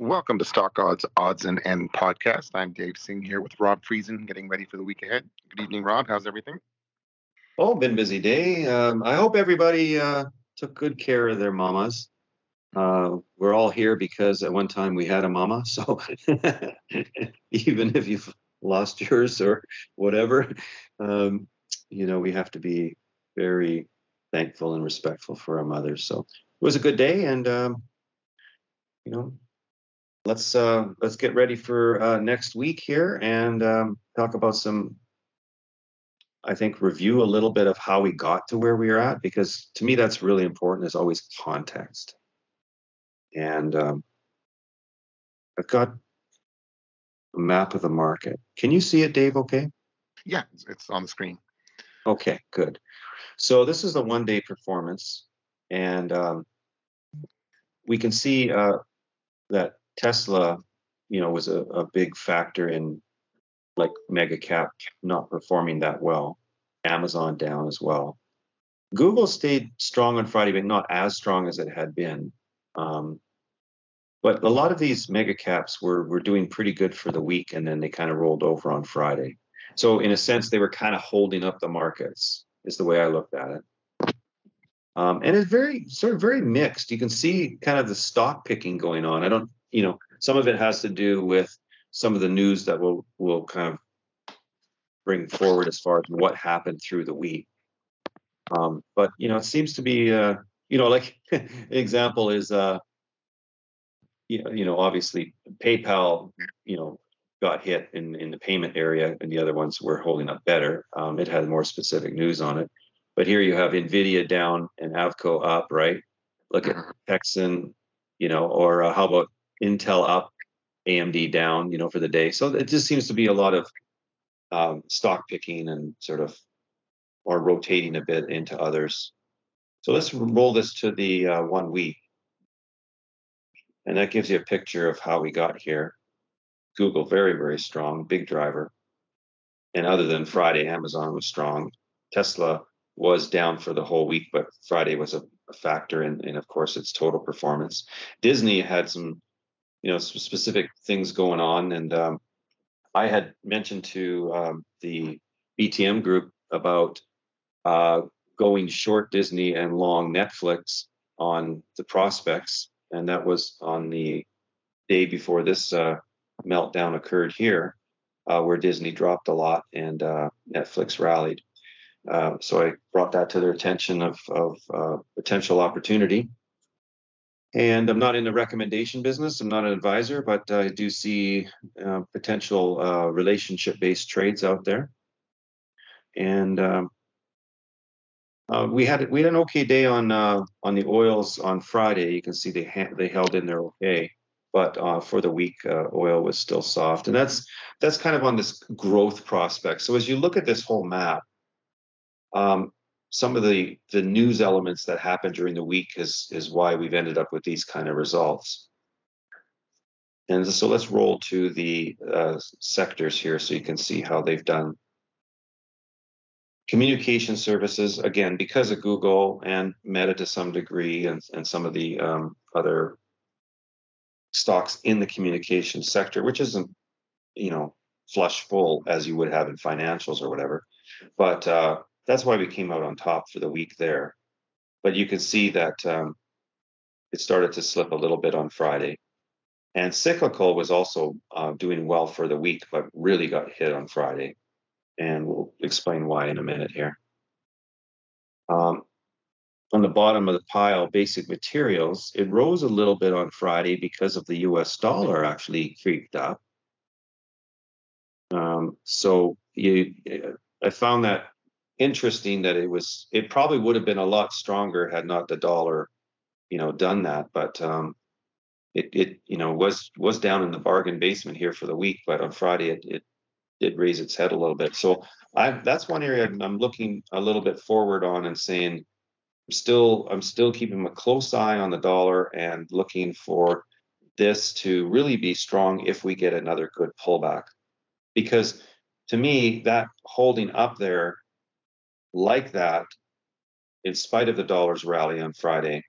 Welcome to Stock Odds Odds and End podcast. I'm Dave Singh here with Rob Friesen, getting ready for the week ahead. Good evening, Rob. How's everything? Oh, been busy day. Um, I hope everybody uh, took good care of their mamas. Uh, we're all here because at one time we had a mama. So even if you've lost yours or whatever, um, you know, we have to be very thankful and respectful for our mothers. So it was a good day, and um, you know, let's uh, let's get ready for uh, next week here and um, talk about some. I think review a little bit of how we got to where we are at because to me that's really important. Is always context, and um, I've got a map of the market. Can you see it, Dave? Okay. Yeah, it's, on the screen. Okay, good. So this is the one-day performance, and um, we can see uh, that Tesla, you know, was a, a big factor in like mega cap not performing that well. Amazon down as well. Google stayed strong on Friday, but not as strong as it had been. Um, but a lot of these mega caps were were doing pretty good for the week, and then they kind of rolled over on Friday. So in a sense, they were kind of holding up the markets. Is the way I looked at it. Um, and it's very sort of very mixed. You can see kind of the stock picking going on. I don't you know, some of it has to do with some of the news that will will kind of bring forward as far as what happened through the week. Um, but you know, it seems to be, uh, you know, like an example is, uh, you know, obviously PayPal, you know, got hit in in the payment area, and the other ones were holding up better. Um, it had more specific news on it. But here you have Nvidia down and AVGO up, right? Look at mm-hmm. Texan, you know, or uh, how about Intel up, AMD down, you know, for the day. So it just seems to be a lot of um, stock picking and sort of or rotating a bit into others. So let's roll this to the uh, one week. And that gives you a picture of how we got here. Google, very, very strong, big driver. And other than Friday, Amazon was strong. Tesla was down for the whole week, but Friday was a, a factor in, in, of course, its total performance. Disney had some you know specific things going on and um, i had mentioned to um, the btm group about uh, going short disney and long netflix on the prospects and that was on the day before this uh, meltdown occurred here uh, where disney dropped a lot and uh, netflix rallied. Uh, so i brought that to their attention of, of uh, potential opportunity and I'm not in the recommendation business. I'm not an advisor, but I do see uh, potential uh, relationship-based trades out there. And um, uh, we had we had an okay day on uh, on the oils on Friday. You can see they ha- they held in there okay, but uh, for the week, uh, oil was still soft, and that's that's kind of on this growth prospect. So as you look at this whole map, um, some of the the news elements that happened during the week is is why we've ended up with these kind of results. And so let's roll to the uh, sectors here so you can see how they've done. Communication services, again, because of Google and Meta to some degree, and, and some of the um, other stocks in the communication sector, which isn't, you know, flush full as you would have in financials or whatever. But uh, that's why we came out on top for the week there. But you can see that um, it started to slip a little bit on Friday. And cyclical was also uh, doing well for the week, but really got hit on Friday. And we'll explain why in a minute here. Um, on the bottom of the pile, basic materials, it rose a little bit on Friday because of the US dollar actually creeped up. Um, so you, I found that interesting that it was it probably would have been a lot stronger had not the dollar you know done that but um it it you know was was down in the bargain basement here for the week but on friday it, it did raise its head a little bit. So i that's one area i'm looking a little bit forward on and saying i'm still i'm still keeping a close eye on the dollar and looking for this to really be strong if we get another good pullback. Because to me that holding up there like that, in spite of the dollar's rally on Friday,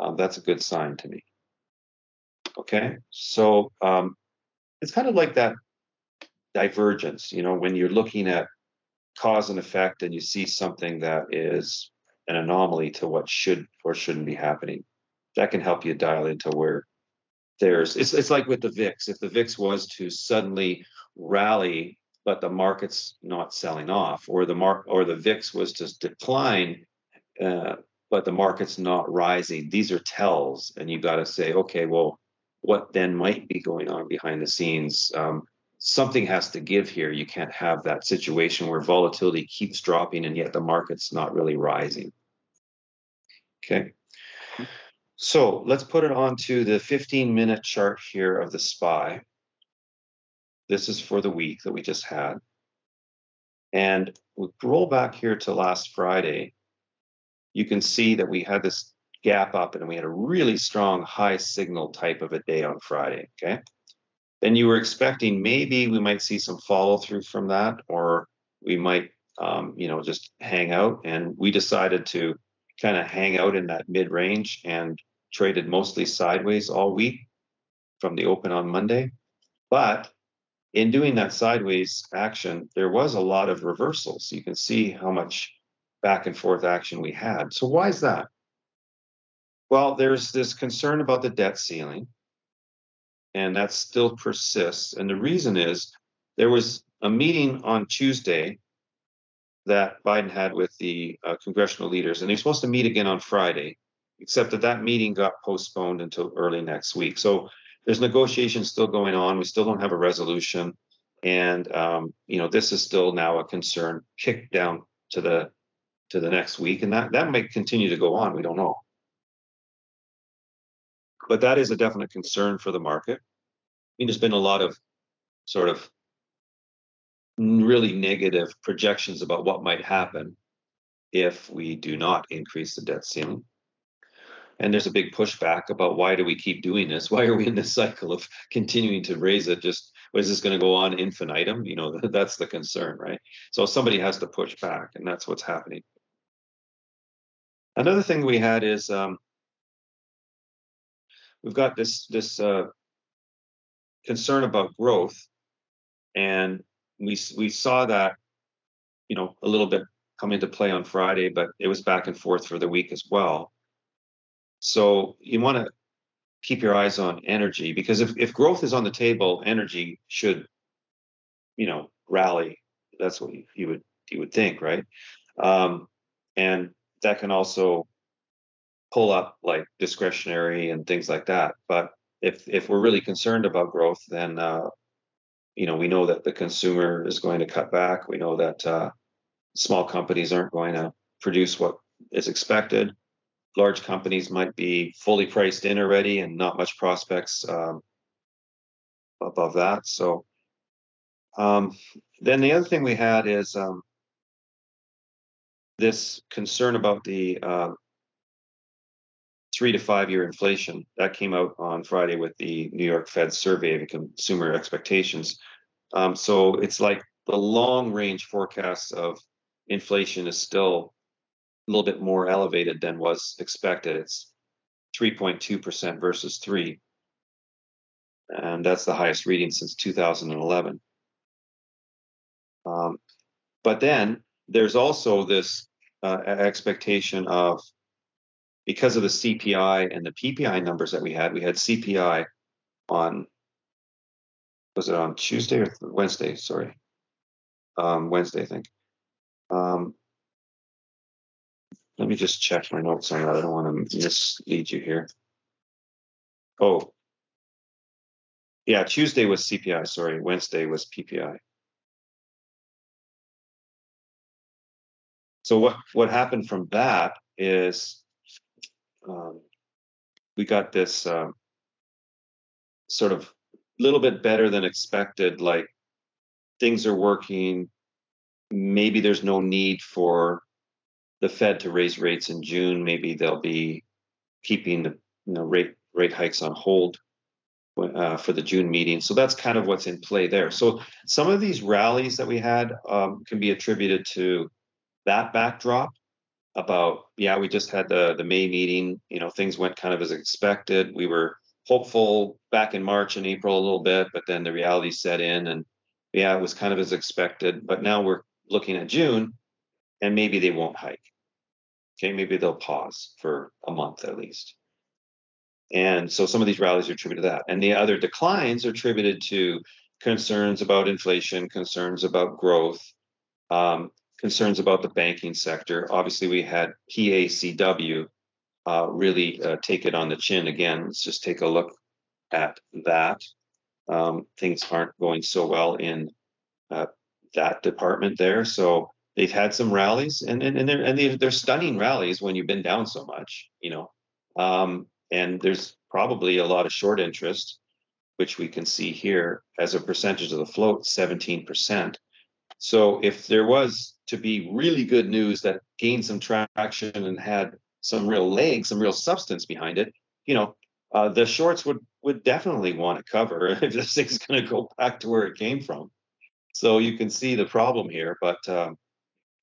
um, that's a good sign to me. Okay, so um, it's kind of like that divergence, you know, when you're looking at cause and effect and you see something that is an anomaly to what should or shouldn't be happening. That can help you dial into where there's it's it's like with the VIX. If the VIX was to suddenly rally, but the market's not selling off, or the mark or the VIX was to decline, uh, but the market's not rising, these are tells, and you got to say, okay, well, what then might be going on behind the scenes? Um, something has to give here. You can't have that situation where volatility keeps dropping and yet the market's not really rising. Okay. So let's put it onto the 15 minute chart here of the SPY. This is for the week that we just had. And we roll back here to last Friday. You can see that we had this gap up and we had a really strong high signal type of a day on Friday. Okay then you were expecting maybe we might see some follow through from that, or we might, um, you know, just hang out. And we decided to kind of hang out in that mid range and traded mostly sideways all week from the open on Monday. But in doing that sideways action, there was a lot of reversals. You can see how much back and forth action we had. So, why is that? Well, there's this concern about the debt ceiling and that still persists. And the reason is there was a meeting on Tuesday that Biden had with the uh, congressional leaders, and they're supposed to meet again on Friday, except that that meeting got postponed until early next week. So there's negotiations still going on. We still don't have a resolution, and um, you know this is still now a concern kicked down to the to the next week, and that that might continue to go on. We don't know. But that is a definite concern for the market. I mean, there's been a lot of sort of really negative projections about what might happen if we do not increase the debt ceiling. And there's a big pushback about why do we keep doing this? Why are we in this cycle of continuing to raise it? Just is this going to go on infinitum? You know, that's the concern, right? So somebody has to push back, and that's what's happening. Another thing we had is um, we've got this this uh, concern about growth, and we we saw that you know a little bit come into play on Friday, but it was back and forth for the week as well. So you want to keep your eyes on energy because if, if growth is on the table, energy should, you know, rally. That's what you would you would think, right? Um, and that can also pull up like discretionary and things like that. But if if we're really concerned about growth, then uh, you know we know that the consumer is going to cut back. We know that uh, small companies aren't going to produce what is expected. Large companies might be fully priced in already and not much prospects um, above that. So um, then the other thing we had is um, this concern about the uh, three to five year inflation. That came out on Friday with the New York Fed survey of consumer expectations. Um, so it's like the long range forecast of inflation is still little bit more elevated than was expected. It's 3.2% versus 3. And that's the highest reading since 2011. Um, but then there's also this uh, expectation of because of the CPI and the PPI numbers that we had, we had CPI on was it on Tuesday or Wednesday? Sorry, um, Wednesday, I think. Um, let me just check my notes on that. I don't want to mislead you here. Oh, yeah, Tuesday was CPI. Sorry, Wednesday was PPI. So what what happened from that is um, we got this um, sort of little bit better than expected. Like things are working. Maybe there's no need for the Fed to raise rates in June. Maybe they'll be keeping the you know, rate rate hikes on hold uh, for the June meeting. So that's kind of what's in play there. So some of these rallies that we had um, can be attributed to that backdrop about yeah we just had the the may meeting you know things went kind of as expected we were hopeful back in March and April a little bit, but then the reality set in and yeah, it was kind of as expected. But now we're looking at June and maybe they won't hike. Okay, maybe they'll pause for a month at least. And so some of these rallies are attributed to that. And the other declines are attributed to concerns about inflation, concerns about growth, um, concerns about the banking sector. Obviously, we had PACW uh, really uh, take it on the chin again. Let's just take a look at that. Um, things aren't going so well in uh, that department there. So they've had some rallies, and and, and they're and they're, they're stunning rallies when you've been down so much, you know. Um, and there's probably a lot of short interest, which we can see here as a percentage of the float, 17%. So if there was to be really good news that gained some traction and had some real legs, some real substance behind it, you know, uh, the shorts would would definitely want to cover if this thing's going to go back to where it came from. So you can see the problem here, but um,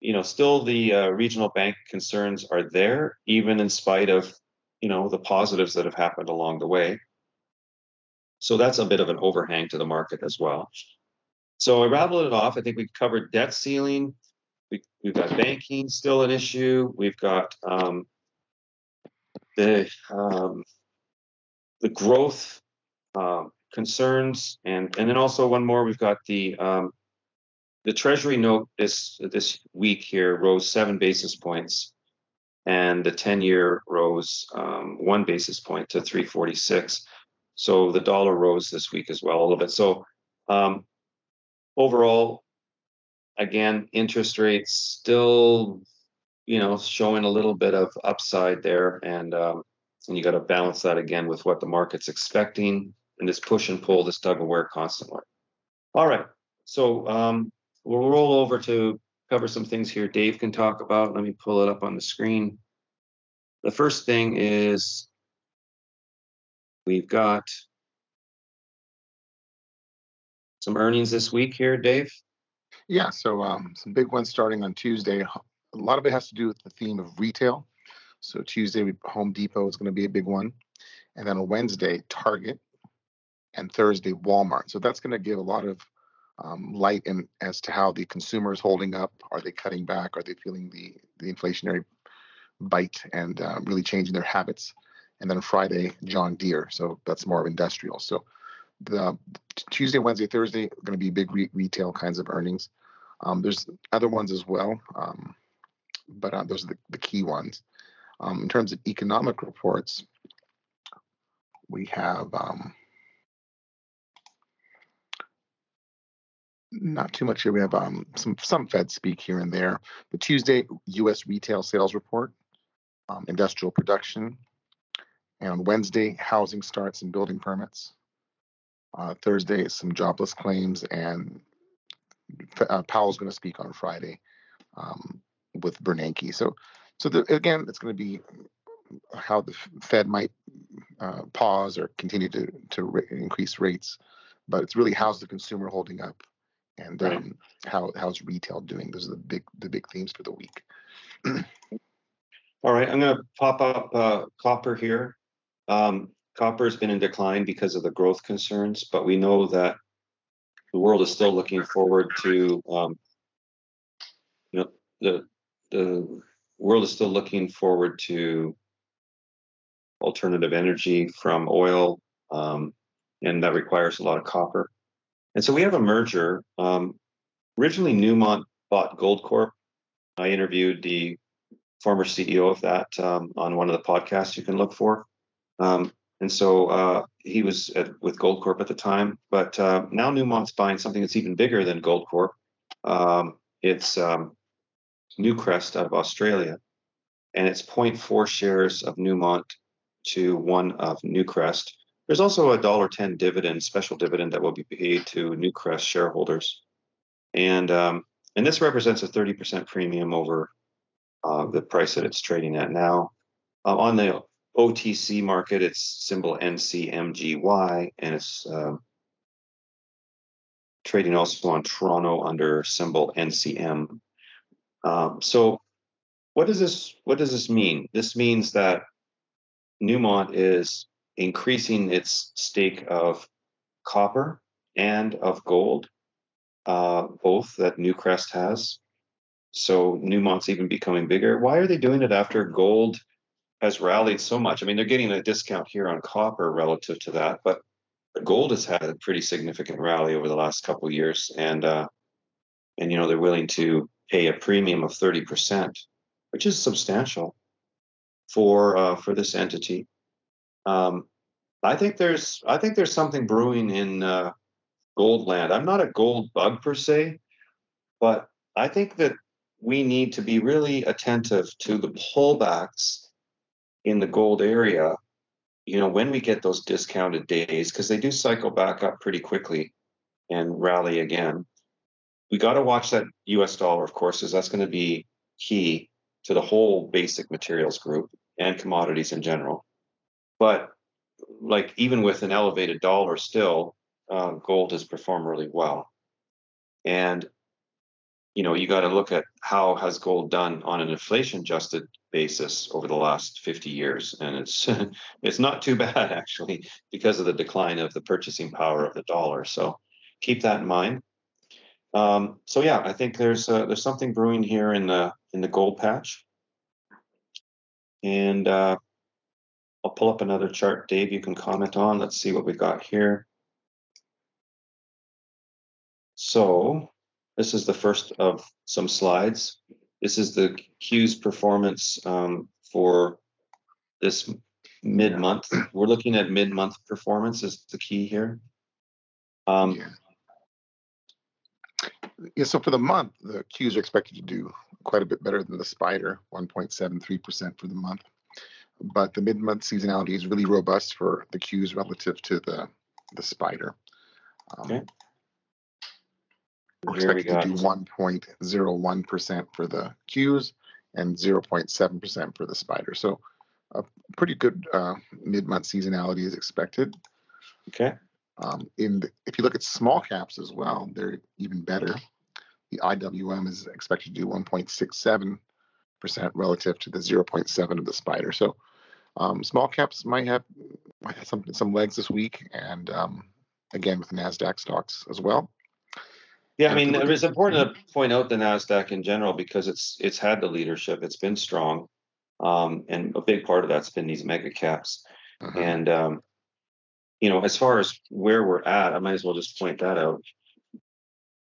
you know, still the uh, regional bank concerns are there, even in spite of you know the positives that have happened along the way. So that's a bit of an overhang to the market as well. So I rattled it off. I think we've covered debt ceiling. We, have got banking still an issue. We've got um, the um, the growth um, concerns, and and then also one more. We've got the um, the Treasury note this this week here rose seven basis points, and the ten year rose um, one basis point to 346. So the dollar rose this week as well a little bit. So um, overall, again, interest rates still you know, showing a little bit of upside there, and um, and you got to balance that again with what the market's expecting, and this push and pull, this tug of war constantly. All right, so um, we'll roll over to cover some things here. Dave can talk about. Let me pull it up on the screen. The first thing is we've got some earnings this week here, Dave. Yeah, so um, some big ones starting on Tuesday a lot of it has to do with the theme of retail. So Tuesday, Home Depot is going to be a big one, and then on Wednesday, Target, and Thursday, Walmart. So that's going to give a lot of um, light in as to how the consumer is holding up. Are they cutting back? Are they feeling the the inflationary bite and uh, really changing their habits? And then Friday, John Deere. So that's more of industrial. So the Tuesday, Wednesday, Thursday are going to be big re- retail kinds of earnings. Um, there's other ones as well. Um, but uh, those are the, the key ones. Um, in terms of economic reports, we have not too much here. We have um, some some Fed speak here and there. The Tuesday U.S. retail sales report, um, industrial production, and on Wednesday housing starts and building permits. Uh, Thursday some jobless claims, and uh, Powell's going to speak on Friday. Um, with Bernanke. So, so the, again, it's going to be how the Fed might uh, pause or continue to to increase rates, but it's really how's the consumer holding up, and right. um, how how's retail doing. Those are the big the big themes for the week. All right, I'm going to pop up uh, copper here. Um, copper has been in decline because of the growth concerns, but we know that the world is still looking forward to um, you know the the world is still looking forward to alternative energy from oil, um, and that requires a lot of copper. And so we have a merger. Um, originally, Newmont bought Goldcorp. I interviewed the former CEO of that um, on one of the podcasts you can look for. Um, and so uh, he was at, with Goldcorp at the time, but uh, now Newmont's buying something that's even bigger than Goldcorp. Um, it's um, Newcrest out of Australia, and it's 0.4 shares of Newmont to one of Newcrest. There's also a $1.10 dividend, special dividend that will be paid to Newcrest shareholders. And, um, and this represents a 30% premium over uh, the price that it's trading at now. Uh, on the OTC market, it's symbol NCMGY, and it's uh, trading also on Toronto under symbol NCM. Um, so what does this what does this mean? This means that Newmont is increasing its stake of copper and of gold, uh, both that Newcrest has. So Newmont's even becoming bigger. Why are they doing it after gold has rallied so much? I mean, they're getting a discount here on copper relative to that, but gold has had a pretty significant rally over the last couple of years, and uh, and you know they're willing to pay a premium of thirty percent, which is substantial for uh, for this entity. Um, I think there's I think there's something brewing in uh, gold land. I'm not a gold bug per se, but I think that we need to be really attentive to the pullbacks in the gold area. You know, when we get those discounted days, because they do cycle back up pretty quickly and rally again. We got to watch that US dollar, of course, because that's going to be key to the whole basic materials group and commodities in general. But like even with an elevated dollar, still uh, gold has performed really well. And you know you got to look at how has gold done on an inflation adjusted basis over the last 50 years. And it's it's not too bad actually because of the decline of the purchasing power of the dollar. So keep that in mind. Um, so yeah i think there's uh, there's something brewing here in the in the gold patch. And uh, I'll pull up another chart, Dave, you can comment on. Let's see what we've got here. So this is the first of some slides. This is the Q's performance um, for this mid-month. We're looking at mid-month performance is the key here. Um, yeah. yeah. So for the month, the Qs are expected to do quite a bit better than the Spider, 1.73% for the month but the mid-month seasonality is really robust for the Qs relative to the the spider. Um, okay. We're expected we to do 1.01% for the Qs and 0.7% for the spider. So a pretty good uh, mid-month seasonality is expected. Okay. Um, in the, if you look at small caps as well, they're even better. The IWM is expected to do 1.67 percent relative to the 0.7 of the spider. So um, small caps might have might have some some legs this week, and um, again with Nasdaq stocks as well. Yeah, I mean it's important to point out the Nasdaq in general because it's it's had the leadership, it's been strong, um, and a big part of that's been these mega caps. Uh-huh. And um, you know, as far as where we're at, I might as well just point that out.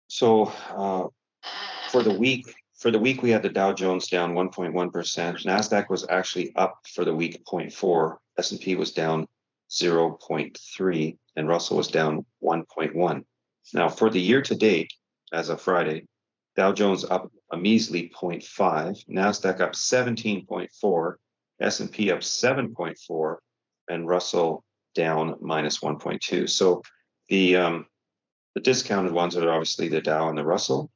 So uh, for the week, for the week, we had the Dow Jones down 1.1%. NASDAQ was actually up for the week 0.4. S&P was down 0.3 and Russell was down 1.1. Now for the year to date, as of Friday, Dow Jones up a measly 0.5, NASDAQ up 17.4, S&P up 7.4, and Russell down minus 1.2. So the um, the discounted ones are obviously the Dow and the Russell.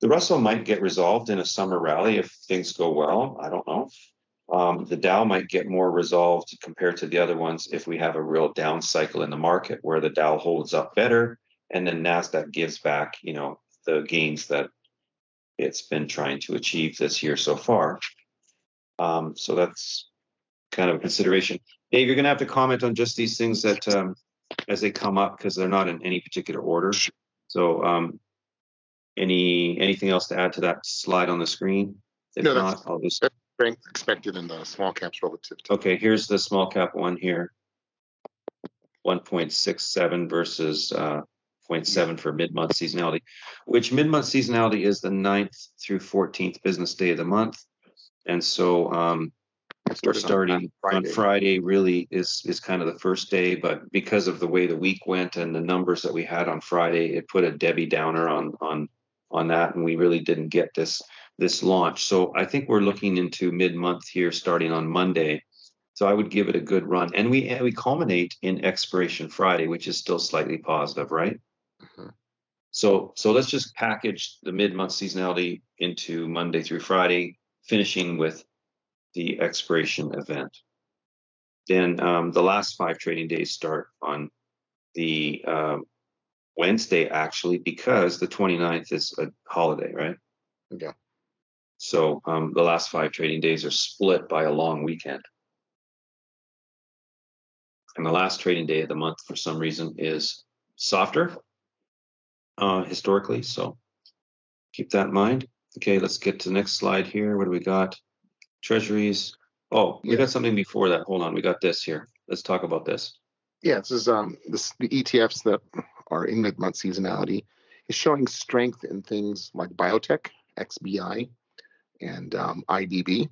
The Russell might get resolved in a summer rally if things go well. I don't know. Um, the Dow might get more resolved compared to the other ones if we have a real down cycle in the market where the Dow holds up better and then Nasdaq gives back, you know, the gains that it's been trying to achieve this year so far. Um, so that's kind of a consideration. Dave, you're going to have to comment on just these things that um, as they come up because they're not in any particular order. So um, any anything else to add to that slide on the screen? If no, not, I'll just strength expected in the small caps relative. To okay, here's the small cap one here. 1.67 versus uh, 0.7 for mid-month seasonality, which mid-month seasonality is the 9th through 14th business day of the month. And so um, we're starting on Friday. on Friday. really is is kind of the first day, but because of the way the week went and the numbers that we had on Friday, it put a Debbie Downer on on on that, and we really didn't get this this launch. So I think we're looking into mid month here, starting on Monday. So I would give it a good run, and we we culminate in Expiration Friday, which is still slightly positive, right? Mm-hmm. So so let's just package the mid month seasonality into Monday through Friday, finishing with the expiration event. Then um, the last five trading days start on the um, Wednesday actually because the 29th is a holiday, right? Yeah. So um, the last five trading days are split by a long weekend. and the last trading day of the month for some reason is softer uh, historically. So keep that in mind. Okay, let's get to the next slide here. What do we got? Treasuries. Oh, we Yeah. got something before that. Hold on, we got this here. Let's talk about this. Yeah, this is um this the ETFs that are in mid-month seasonality is showing strength in things like biotech, XBI, and um, IBB.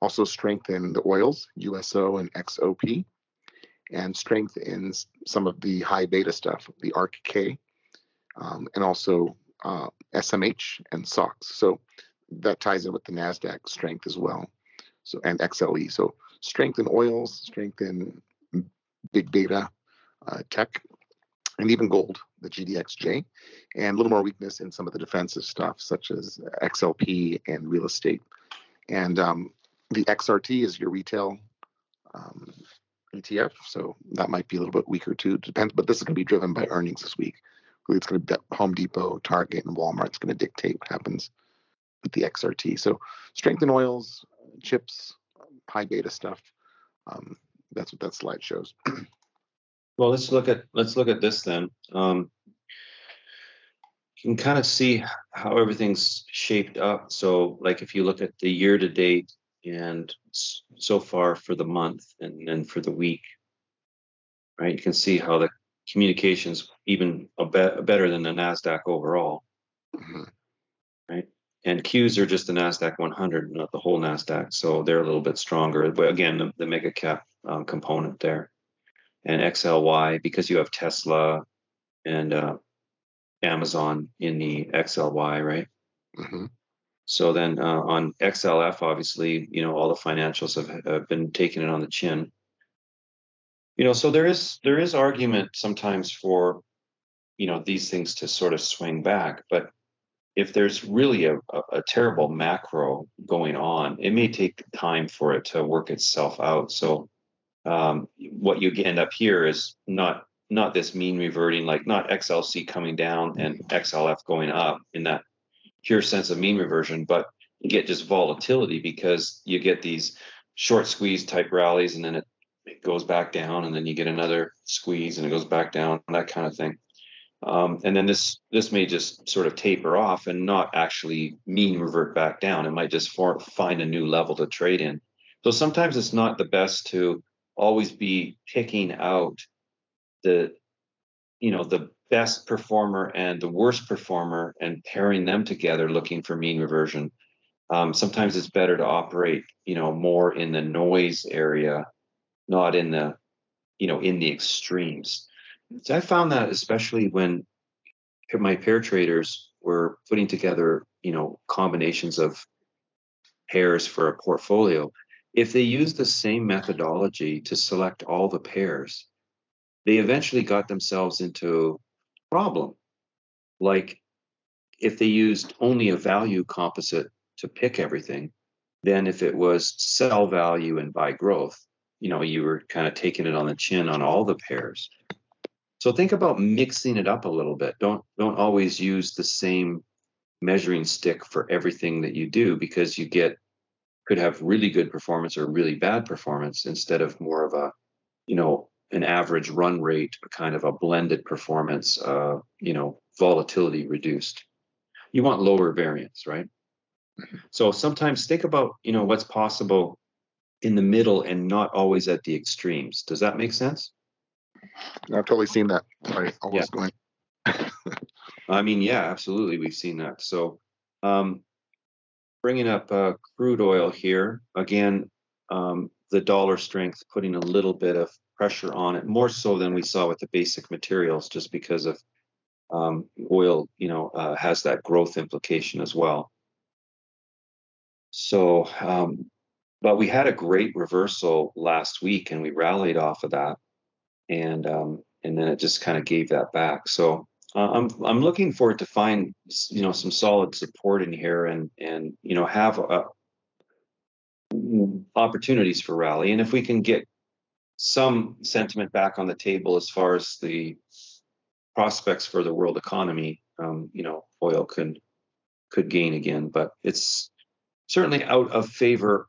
Also strength in the oils, USO and XOP, and strength in some of the high beta stuff, the ARKK, um, and also uh, SMH and SOX. So that ties in with the Nasdaq strength as well. So and XLE. So strength in oils, strength in big data, uh, tech, and even gold, the GDXJ, and a little more weakness in some of the defensive stuff, such as XLP and real estate. And um, the XRT is your retail um, ETF, so that might be a little bit weaker too. Depends, but this is going to be driven by earnings this week. Really, it's going to be Home Depot, Target, and Walmart's going to dictate what happens with the XRT. So strength in oils, chips, high beta stuff. Um, that's what that slide shows. Well, let's look at let's look at this then. Um, you can kind of see how everything's shaped up. So, like if you look at the year to date and so far for the month and then for the week, right? You can see how the communications even a bet better than the Nasdaq overall, Mhm. right? And Qs are just the Nasdaq 100, not the whole Nasdaq, so they're a little bit stronger. But again, the, the mega cap um, component there, and XLY because you have Tesla and uh, Amazon in the XLY, right? Mhm. So then uh, on XLF, obviously, you know, all the financials have, have been taking it on the chin. You know, so there is there is argument sometimes for, you know, these things to sort of swing back, but if there's really a, a, a terrible macro going on, it may take time for it to work itself out. So um, what you end up here is not not this mean reverting, like not XLC coming down and XLF going up in that pure sense of mean reversion, but you get just volatility because you get these short squeeze type rallies and then it, it goes back down and then you get another squeeze and it goes back down, that kind of thing. Um, and then this this may just sort of taper off and not actually mean revert back down. It might just for, find a new level to trade in. So sometimes it's not the best to always be picking out the you know the best performer and the worst performer and pairing them together looking for mean reversion. Um, sometimes it's better to operate you know more in the noise area not in the you know in the extremes. So i found that especially when my pair traders were putting together you know combinations of pairs for a portfolio if they use the same methodology to select all the pairs they eventually got themselves into a problem. Like if they used only a value composite to pick everything, then if it was sell value and buy growth, you know, you were kind of taking it on the chin on all the pairs. So think about mixing it up a little bit. Don't don't always use the same measuring stick for everything that you do because you get could have really good performance or really bad performance instead of more of a you know an average run rate, kind of a blended performance, uh, you know, volatility reduced. You want lower variance, right? So sometimes think about, you know, what's possible in the middle and not always at the extremes. Does that make sense? I've totally seen that. Right, always going. I mean, yeah, absolutely. We've seen that. So, um, bringing up uh, crude oil here again, um, the dollar strength putting a little bit of pressure on it, more so than we saw with the basic materials, just because of um, oil, you know, uh, has that growth implication as well. So, um, but we had a great reversal last week, and we rallied off of that, and um, and then it just kind of gave that back. So uh, I'm I'm looking forward to find you know some solid support in here, and and you know have uh, opportunities for rally, and if we can get some sentiment back on the table as far as the prospects for the world economy, um, you know, oil could could gain again, but it's certainly out of favor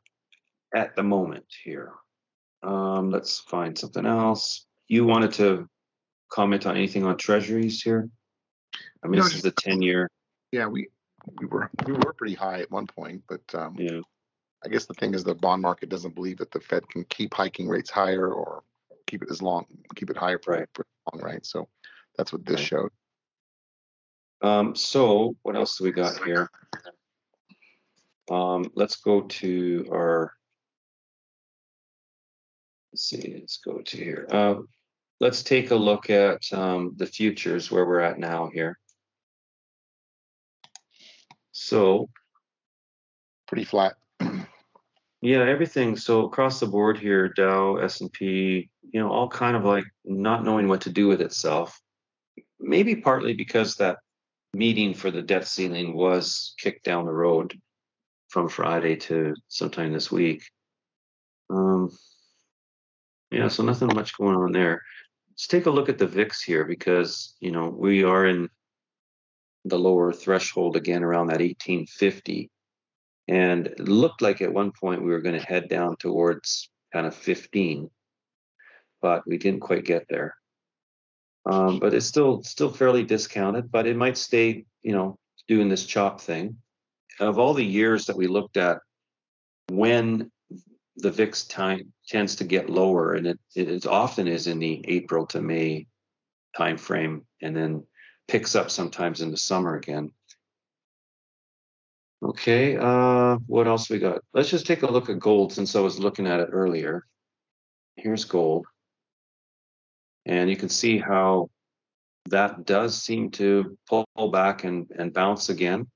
at the moment here. Um, let's find something else. You wanted to comment on anything on treasuries here? I mean, No, this is just- the ten-year. Yeah, we we were we were pretty high at one point, but um, Yeah. I guess the thing is the bond market doesn't believe that the Fed can keep hiking rates higher or keep it as long, keep it higher for, Right. for long, right? So that's what this Right. showed. Um, so what else do we got here? Um, let's go to our. Let's see. Let's go to here. Uh, let's take a look at um, the futures where we're at now here. So Pretty flat. Yeah, everything. So across the board here, Dow, S&P, you know, all kind of like not knowing what to do with itself. Maybe partly because that meeting for the debt ceiling was kicked down the road from Friday to sometime this week. Um, yeah, so nothing much going on there. Let's take a look at the VIX here because, you know, we are in the lower threshold again around that 1850 and it looked like at one point we were going to head down towards kind of 15 but we didn't quite get there. Um, but it's still still fairly discounted but it might stay you know doing this chop thing. Of all the years that we looked at when the vix time tends to get lower and it, it often is in the april to may time frame and then picks up sometimes in the summer again Okay, uh, what else we got? Let's just take a look at gold since I was looking at it earlier. Here's gold. And you can see how that does seem to pull back and, and bounce again,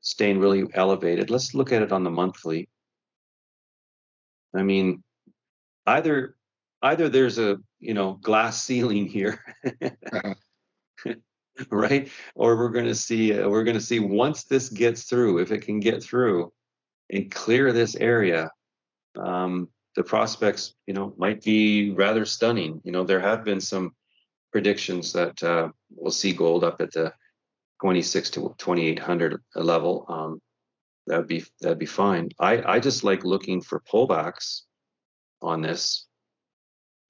staying really elevated. Let's look at it on the monthly. I mean, either either there's a you know glass ceiling here right? Or we're going to see uh, we're going to see once this gets through, if it can get through and clear this area, um, the prospects, you know, might be rather stunning. You know, there have been some predictions that uh, we'll see gold up at the 26 to 2800 level. Um, that'd be that'd be fine. I I just like looking for pullbacks on this,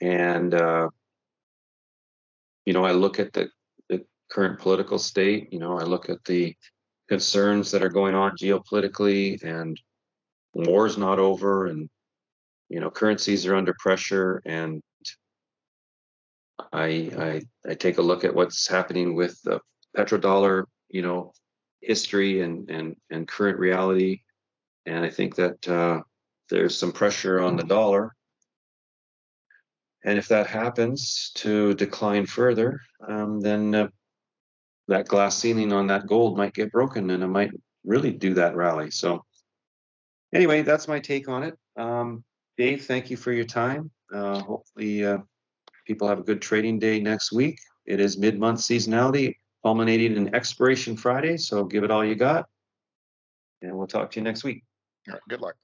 and uh, you know, I look at the the current political state. You know, I look at the concerns that are going on geopolitically, and war's not over, and you know, currencies are under pressure, and I I, I take a look at what's happening with the petrodollar, you know, history and and and current reality, and I think that uh, there's some pressure on the dollar. And if that happens to decline further, um, then uh, that glass ceiling on that gold might get broken and it might really do that rally. So anyway, that's my take on it. Um, Dave, thank you for your time. Uh, hopefully uh, people have a good trading day next week. It is mid-month seasonality, culminating in expiration Friday. So give it all you got. And we'll talk to you next week. All right, good luck.